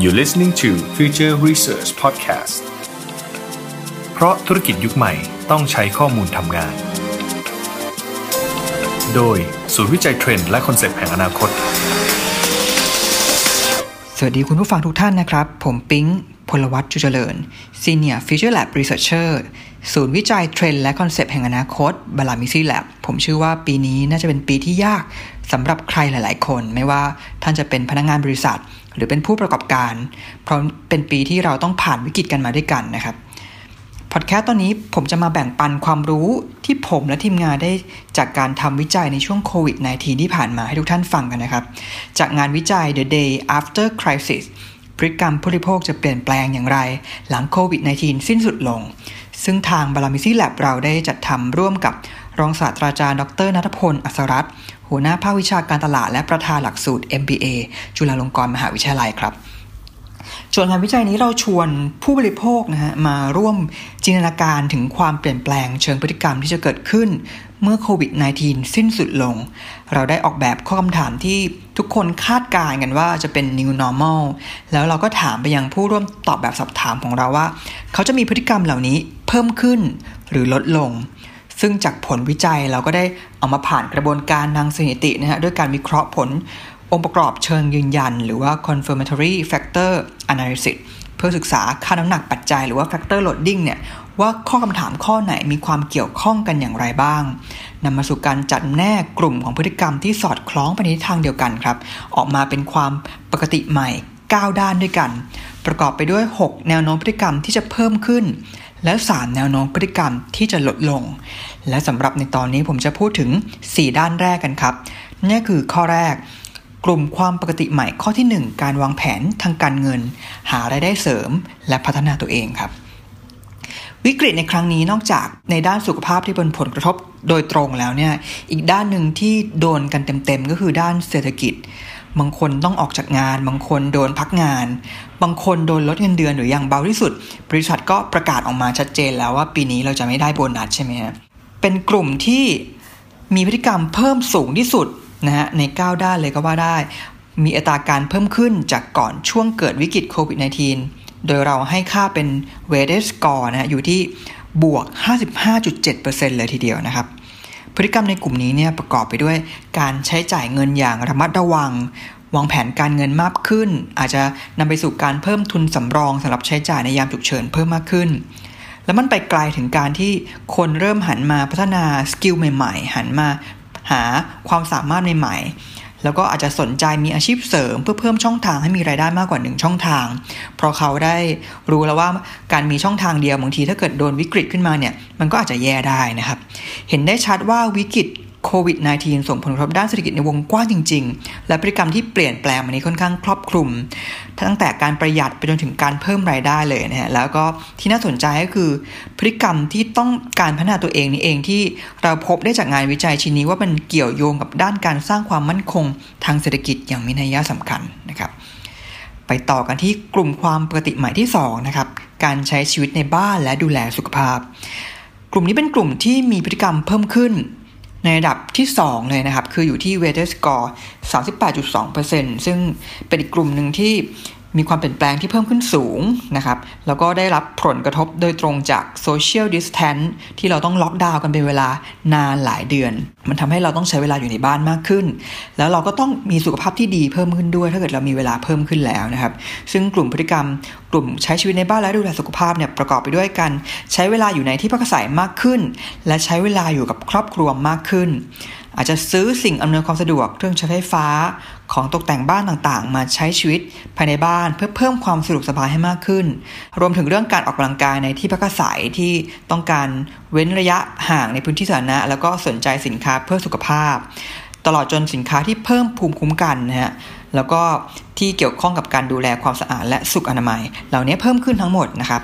You're listening to Future Research Podcast เพราะธุรกิจยุคใหม่ต้องใช้ข้อมูลทำงาน โดยศูนย์วิจัยเทรนด์และคอนเซปต์แห่งอนาคต สวัสดีคุณผู้ฟังทุกท่านนะครับ ผมปิ๊งพลวัตจุเจริญ Senior Future Lab Researcher ศูนย์วิจัยเทรนด์และคอนเซปต์แห่งอนาคต Baramizi Lab ผมเชื่อว่าปีนี้น่าจะเป็นปีที่ยากสำหรับใครหลาย ๆ คน ไม่ว่าท่านจะเป็นพนักงงานบริษัท หรือเป็นผู้ประกอบการ เพราะเป็นปีที่เราต้องผ่านวิกฤตกันมาด้วยกันนะครับพอดแคสต์ตอนนี้ผมจะมาแบ่งปันความรู้ที่ผมและทีมงานได้จากการทำวิจัยในช่วงโควิด -19 ที่ผ่านมาให้ทุกท่านฟังกันนะครับ จากงานวิจัย The Day After Crisis พฤติกรรมผู้บริโภคจะเปลี่ยนแปลงอย่างไร หลังโควิด -19 สิ้นสุดลง ซึ่งทางบาลามิซี่แลบเราได้จัดทำร่วมกับ รองศาสตราจารย์ ดรนัทพล อัศรัตน์หัวหน้าภาควิชาการตลาดและประธานหลักสูตร MBA จุฬาลงกรณ์มหาวิทยาลัยครับส่วนงานวิจัยนี้เราชวนผู้บริโภคนะฮะมาร่วมจินตนาการถึงความเปลี่ยนแปลงเชิงพฤติกรรมที่จะเกิดขึ้น เมื่อโควิด -19 สิ้นสุดลง เราได้ออกแบบข้อคำถามที่ทุกคนคาดการณ์กันว่าจะเป็น new normal แล้วเราก็ถามไปยังผู้ร่วมตอบแบบสอบถามของเราว่า เขาจะมีพฤติกรรมเหล่านี้เพิ่มขึ้นหรือลดลง ซึ่งจากผลวิจัยเราก็ได้เอามาผ่านกระบวนการทางสถิตินะฮะด้วยการวิเคราะห์ผลองค์ประกอบเชิงยืนยัน หรือว่า confirmatory factor analysis เพื่อศึกษาค่าน้ำหนักปัจจัยหรือว่า factor loading เนี่ยว่าข้อคำถามข้อไหนมีความเกี่ยวข้องกันอย่างไรบ้างนำมาสู่การจัดแนกกลุ่มของพฤติกรรมที่สอดคล้องไปในทางเดียวกันครับ ออกมาเป็นความปกติใหม่ 9 ด้านด้วยกัน ประกอบไปด้วย 6 แนวโน้มพฤติกรรมที่จะเพิ่มขึ้น และ3แนวโน้มพฤติกรรมที่จะลดลง และสำหรับในตอนนี้ผมจะพูดถึง 4 ด้านแรกกันครับนี่คือข้อแรก กลุ่มความปกติใหม่ข้อที่ 1 การวางแผนทางการเงิน หารายได้เสริม และพัฒนาตัวเองครับ วิกฤตในครั้งนี้นอกจากในด้านสุขภาพที่เป็นผลกระทบโดยตรงแล้วเนี่ยอีกด้านหนึ่งที่โดนกันเต็มๆก็คือด้านเศรษฐกิจ บางคนต้องออกจากงาน บางคนโดนพักงาน บางคนโดนลดเงินเดือนหรืออย่างเบาที่สุด บริษัทก็ประกาศออกมาชัดเจนแล้วว่าปีนี้เราจะไม่ได้โบนัสใช่ไหมฮะเป็นกลุ่มที่มีพฤติกรรมเพิ่มสูงที่สุดนะฮะใน 9 ด้านเลยก็ว่าได้ มีอัตราการเพิ่มขึ้นจากก่อนช่วงเกิดวิกฤตโควิด -19 โดยเราให้ค่าเป็น weighted score นะอยู่ที่บวก 55.7%เลยทีเดียวนะครับ พฤติกรรมในกลุ่มนี้เนี่ยประกอบไปด้วยการใช้จ่ายเงินอย่างระมัดระวัง วางแผนการเงินมากขึ้น อาจจะนำไปสู่การเพิ่มทุนสำรองสำหรับใช้จ่ายในยามฉุกเฉินเพิ่มมากขึ้น แล้วมันไปไกลถึงการที่คนเริ่มหันมาพัฒนาสกิลใหม่ ๆ หันมาหาความสามารถใหม่ๆ แล้วก็อาจจะสนใจมีอาชีพเสริมเพื่อเพิ่มช่องทางให้มีรายได้มากกว่าหนึ่งช่องทาง เพราะเขาได้รู้แล้วว่าการมีช่องทางเดียวบางทีถ้าเกิดโดนวิกฤตขึ้นมาเนี่ยมันก็อาจจะแย่ได้นะครับ เห็นได้ชัดว่าวิกฤต โควิด -19 ส่งผลกระทบด้านเศรษฐกิจในวงกว้างจริง ๆ และพฤติกรรมที่เปลี่ยนแปลงมานี้ค่อนข้างครอบคลุม ตั้งแต่การประหยัดไปจนถึงการเพิ่มรายได้เลยนะฮะ แล้วก็ที่น่าสนใจก็คือ พฤติกรรมที่ต้องการพัฒนาตัวเองนี่เองที่เราพบได้จากงานวิจัยชิ้นนี้ว่ามันเกี่ยวโยงกับด้านการสร้างความมั่นคง ทางเศรษฐกิจอย่างมีนัยสำคัญนะครับ ไปต่อกันที่กลุ่มความปกติใหม่ที่2นะครับ การใช้ชีวิตในบ้านและดูแลสุขภาพ กลุ่มนี้เป็นกลุ่มที่มีพฤติกรรมเพิ่มขึ้น ในระดับที่ 2 เลยนะครับ คืออยู่ที่ weighted score 38.2%ซึ่งเป็นอีกกลุ่มหนึ่งที่ มีความเปลี่ยนแปลงที่เพิ่มขึ้นสูงนะครับ แล้วก็ได้รับผลกระทบโดยตรงจาก social distance ที่เราต้องล็อกดาวน์กันเป็นเวลานานหลายเดือน มันทำให้เราต้องใช้เวลาอยู่ในบ้านมากขึ้น แล้วเราก็ต้องมีสุขภาพที่ดีเพิ่มขึ้นด้วย ถ้าเกิดเรามีเวลาเพิ่มขึ้นแล้วนะครับ ซึ่งกลุ่มพฤติกรรม กลุ่มใช้ชีวิตในบ้านและดูแลสุขภาพเนี่ยประกอบไปด้วยกัน ใช้เวลาอยู่ในที่พักอาศัยมากขึ้น และใช้เวลาอยู่กับครอบครัวมากขึ้น อาจจะซื้อสิ่งอำนวยความสะดวกเครื่องใช้ไฟฟ้า ของตกแต่งบ้านต่างๆ มาใช้ชีวิตภายในบ้านเพื่อเพิ่มความสะดวกสบายให้มากขึ้น รวมถึงเรื่องการออกกำลังกายในที่พักอาศัยที่ต้องการเว้นระยะห่างในพื้นที่สาธารณะ แล้วก็สนใจสินค้าเพื่อสุขภาพ ตลอดจนสินค้าที่เพิ่มภูมิคุ้มกันนะฮะแล้วก็ที่เกี่ยวข้องกับการดูแลความสะอาดและสุขอนามัย เหล่านี้เพิ่มขึ้นทั้งหมดนะครับ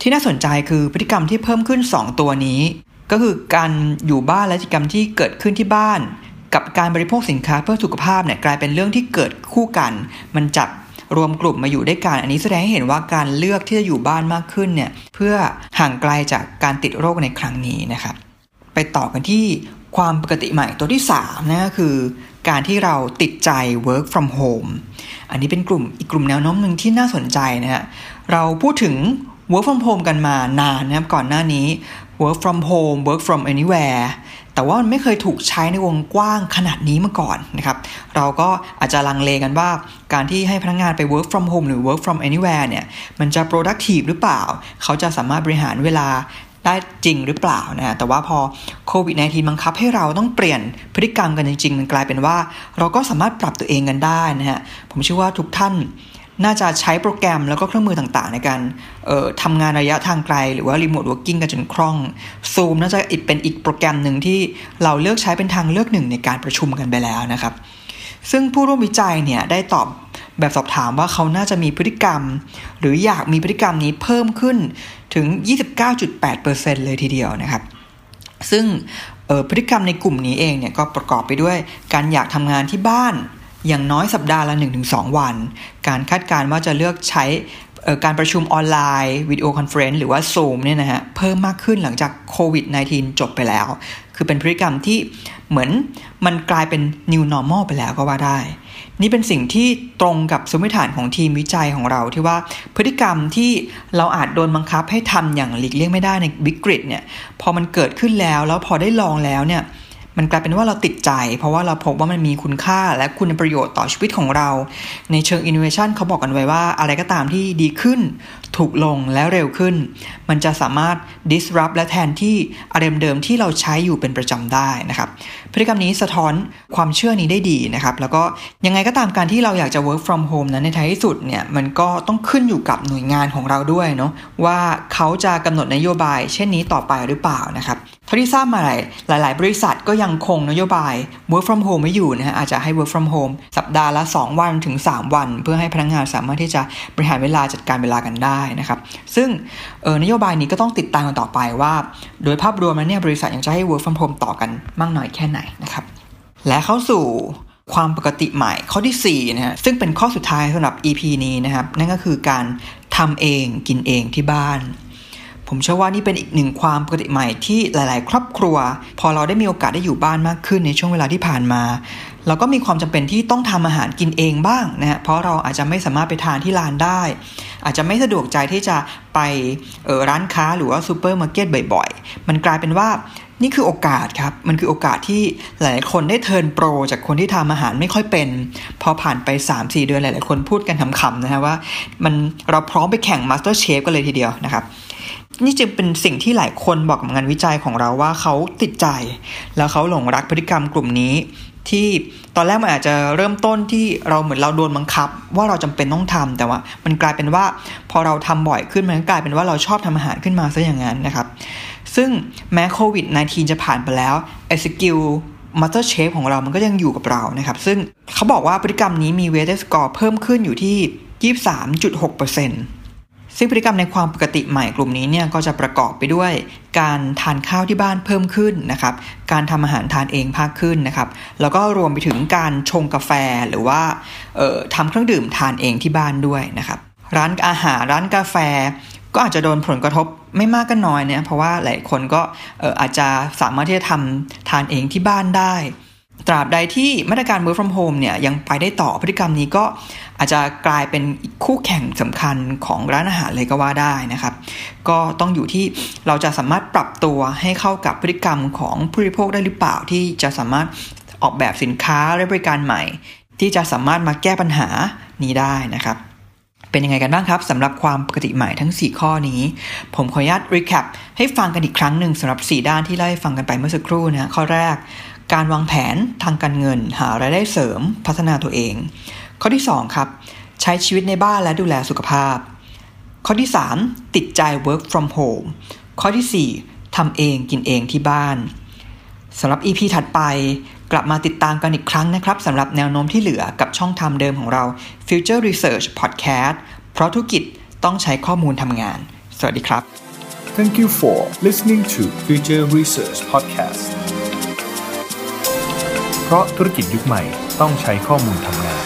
ที่น่าสนใจคือพฤติกรรมที่เพิ่มขึ้น 2 ตัวนี้ ก็คือการอยู่บ้านและกิจกรรมที่เกิดขึ้นที่บ้าน กับการบริโภคสินค้าเพื่อสุขภาพเนี่ยกลายเป็นเรื่องที่เกิดคู่กัน มันจับรวมกลุ่มมาอยู่ด้วยกัน อันนี้แสดงให้เห็นว่าการเลือกที่จะอยู่บ้านมากขึ้นเนี่ยเพื่อห่างไกลจากการติดโรคในครั้งนี้นะครับไปต่อกันที่ความปกติใหม่ตัวที่3นะก็คือ การที่เราติดใจ work from home อันนี้เป็นกลุ่มอีกกลุ่มแนวโน้มหนึ่งที่น่าสนใจนะฮะเราพูดถึง work from home กันมานานนะครับก่อนหน้านี้ work from home work from anywhere แต่ว่ามันไม่เคยถูกใช้ในวงกว้างขนาดนี้มาก่อนนะครับ เราก็อาจจะลังเลกันว่าการที่ให้พนักงงานไป work from home หรือ work from anywhere เนี่ย มันจะ productive หรือเปล่า เขาจะสามารถบริหารเวลาได้จริงหรือเปล่านะฮะแต่ว่าพอโควิด -19 บังคับให้เราต้องเปลี่ยนพฤติกรรมกันจริง ๆ มันกลายเป็นว่า เราก็สามารถปรับตัวเองกันได้นะฮะผมเชื่อว่าทุกท่าน น่าจะใช้โปรแกรมแล้วก็เครื่องมือต่างๆ ในการทำงานระยะทางไกล หรือว่า remote working กันจนคล่อง Zoom น่าจะเป็นอีกโปรแกรมหนึ่งที่เราเลือกใช้เป็นทางเลือกหนึ่งในการประชุมกันไปแล้วนะครับ ซึ่งผู้ร่วมวิจัยเนี่ยได้ตอบแบบสอบถามว่าเขาน่าจะมีพฤติกรรม หรืออยากมีพฤติกรรมนี้เพิ่มขึ้นถึง 29.8%เลยทีเดียวนะครับ ซึ่งพฤติกรรมในกลุ่มนี้เองเนี่ยก็ประกอบไปด้วยการอยากทำงานที่บ้าน อย่างน้อยสัปดาห์ละ 1-2 วัน การคาดการณ์ว่าจะเลือกใช้การประชุมออนไลน์ video conference หรือว่า Zoom เนี่ยนะฮะเพิ่มมากขึ้นหลังจากโควิด -19 จบไปแล้ว คือเป็นพฤติกรรมที่เหมือนมันกลายเป็น new normal ไปแล้วก็ว่าได้ นี่เป็นสิ่งที่ตรงกับสมมติฐานของทีมวิจัยของเราที่ว่าพฤติกรรมที่เราอาจโดนบังคับให้ทำอย่างหลีกเลี่ยงไม่ได้ในวิกฤตเนี่ยพอมันเกิดขึ้นแล้วแล้วพอได้ลองแล้วเนี่ย มันกลายเป็นว่าเราติดใจ เพราะว่าเราพบว่ามันมีคุณค่าและคุณประโยชน์ต่อชีวิตของเรา ในเชิง innovation เขาบอกกันไว้ว่าอะไรก็ตามที่ดีขึ้น ถูกลงและเร็วขึ้น มันจะสามารถ disrupt และแทนที่อารมเดิมที่เราใช้อยู่เป็นประจำได้นะครับ พฤติกรรมนี้สะท้อนความเชื่อนี้ได้ดีนะครับ แล้วก็ยังไงก็ตามการที่เราอยากจะ work from home นั้นในท้ายที่สุดเนี่ยมันก็ต้องขึ้นอยู่กับหน่วยงานของเราด้วยเนาะว่าเขาจะกำหนดนโยบาย เช่นนี้ต่อไปหรือเปล่านะครับ ท่าที่ทราบมาหลายหลายบริษัทก็ยังคงนโยบาย work from home ไม่อยู่นะฮะอาจจะให้ work from home สัปดาห์ละ 2 วันถึง 3 วัน เพื่อให้พนักงงานสามารถที่จะบริหารเวลาจัดการเวลากันได้นะครับ ซึ่งออนโยบายนี้ก็ต้องติดตามกันต่อไปว่า โดยภาพรวมแล้วเนี่ยบริษัทยังจะให้ work from home ต่อกันมากน้อยแค่ไหนนะครับ และเข้าสู่ความปกติใหม่ข้อที่4นะฮะซึ่งเป็นข้อสุดท้ายสำหรับ EP นี้นะครับนั่นก็คือการทำเองกินเองที่บ้าน ผมเชื่อว่านี่เป็นอีกหนึ่งความปกติใหม่ที่หลาย ๆ ครอบครัว พอเราได้มีโอกาสได้อยู่บ้านมากขึ้นในช่วงเวลาที่ผ่านมา เราก็มีความจำเป็นที่ต้องทำอาหารกินเองบ้างนะฮะเพราะเราอาจจะไม่สามารถไปทานที่ร้านได้ อาจจะไม่สะดวกใจที่จะไปร้านค้าหรือว่าซูเปอร์มาร์เก็ตบ่อย ๆ มันกลายเป็นว่านี่คือโอกาสครับ มันคือโอกาสที่หลายคนได้ turn pro จากคนที่ทำอาหารไม่ค่อยเป็น พอผ่านไป 3-4 เดือนหลาย ๆ คนพูดกันขำๆนะฮะว่า มันเราพร้อมไปแข่ง MasterChef กันเลยทีเดียวนะครับ นี่จึงเป็นสิ่งที่หลายคนบอกกับงานวิจัยของเราว่าเขาติดใจ แล้วเขาหลงรักพฤติกรรมกลุ่มนี้ ที่ตอนแรกมันอาจจะเริ่มต้นที่เราเหมือนเราโดนบังคับ ว่าเราจำเป็นต้องทำแต่ว่า มันกลายเป็นว่าพอเราทำบ่อยขึ้นมันก็กลายเป็นว่าเราชอบทำอาหารขึ้นมาซะอย่างนั้นนะครับ ซึ่งแม้โควิด -19 จะผ่านไปแล้วไอ skill MasterChef ของเรามันก็ยังอยู่กับเรานะครับ ซึ่งเขาบอกว่าพฤติกรรมนี้มี weight score เพิ่มขึ้นอยู่ที่ 23.6% ซึ่งพฤติกรรมในความปกติใหม่กลุ่มนี้เนี่ยก็จะประกอบไปด้วยการทานข้าวที่บ้านเพิ่มขึ้นนะครับ การทำอาหารทานเองมากขึ้นนะครับ แล้วก็รวมไปถึงการชงกาแฟหรือว่าทำเครื่องดื่มทานเองที่บ้านด้วยนะครับ ร้านอาหารร้านกาแฟก็อาจจะโดนผลกระทบไม่มากก็น้อยเนี่ยเพราะว่าหลายคนก็อาจจะสามารถที่จะทำทานเองที่บ้านได้ ตราบใดที่มาตรการ work from home เนี่ยยังไปได้ต่อพฤติกรรมนี้ก็อาจจะกลายเป็นคู่แข่งสำคัญของร้านอาหารเลยก็ว่าได้นะครับ ก็ต้องอยู่ที่เราจะสามารถปรับตัวให้เข้ากับพฤติกรรมของผู้บริโภคได้หรือเปล่าที่จะสามารถออกแบบสินค้าและบริการใหม่ ที่จะสามารถมาแก้ปัญหานี้ได้นะครับ เป็นยังไงกันบ้างครับสำหรับความปกติใหม่ทั้ง 4 ข้อนี้ ผมขออนุญาตรีแคปให้ฟังกันอีกครั้งหนึ่งสำหรับ 4 ด้านที่ไล่ฟังกันไปเมื่อสักครู่นะข้อแรก การวางแผนทางการเงิน หารายได้เสริม พัฒนาตัวเอง ข้อที่ 2 ครับ ใช้ชีวิตในบ้านและดูแลสุขภาพ ข้อที่ 3 ติดใจ work from home ข้อที่ 4ทำเองกินเองที่บ้านสำหรับ EP ถัดไปกลับมาติดตามกันอีกครั้งนะครับสำหรับแนวโน้มที่เหลือกับช่องทางเดิมของเรา Future Research Podcast เพราะธุรกิจต้องใช้ข้อมูลทำงาน สวัสดีครับ Thank you for listening to Future Research Podcast เพราะธุรกิจยุคใหม่ต้องใช้ข้อมูลทำงาน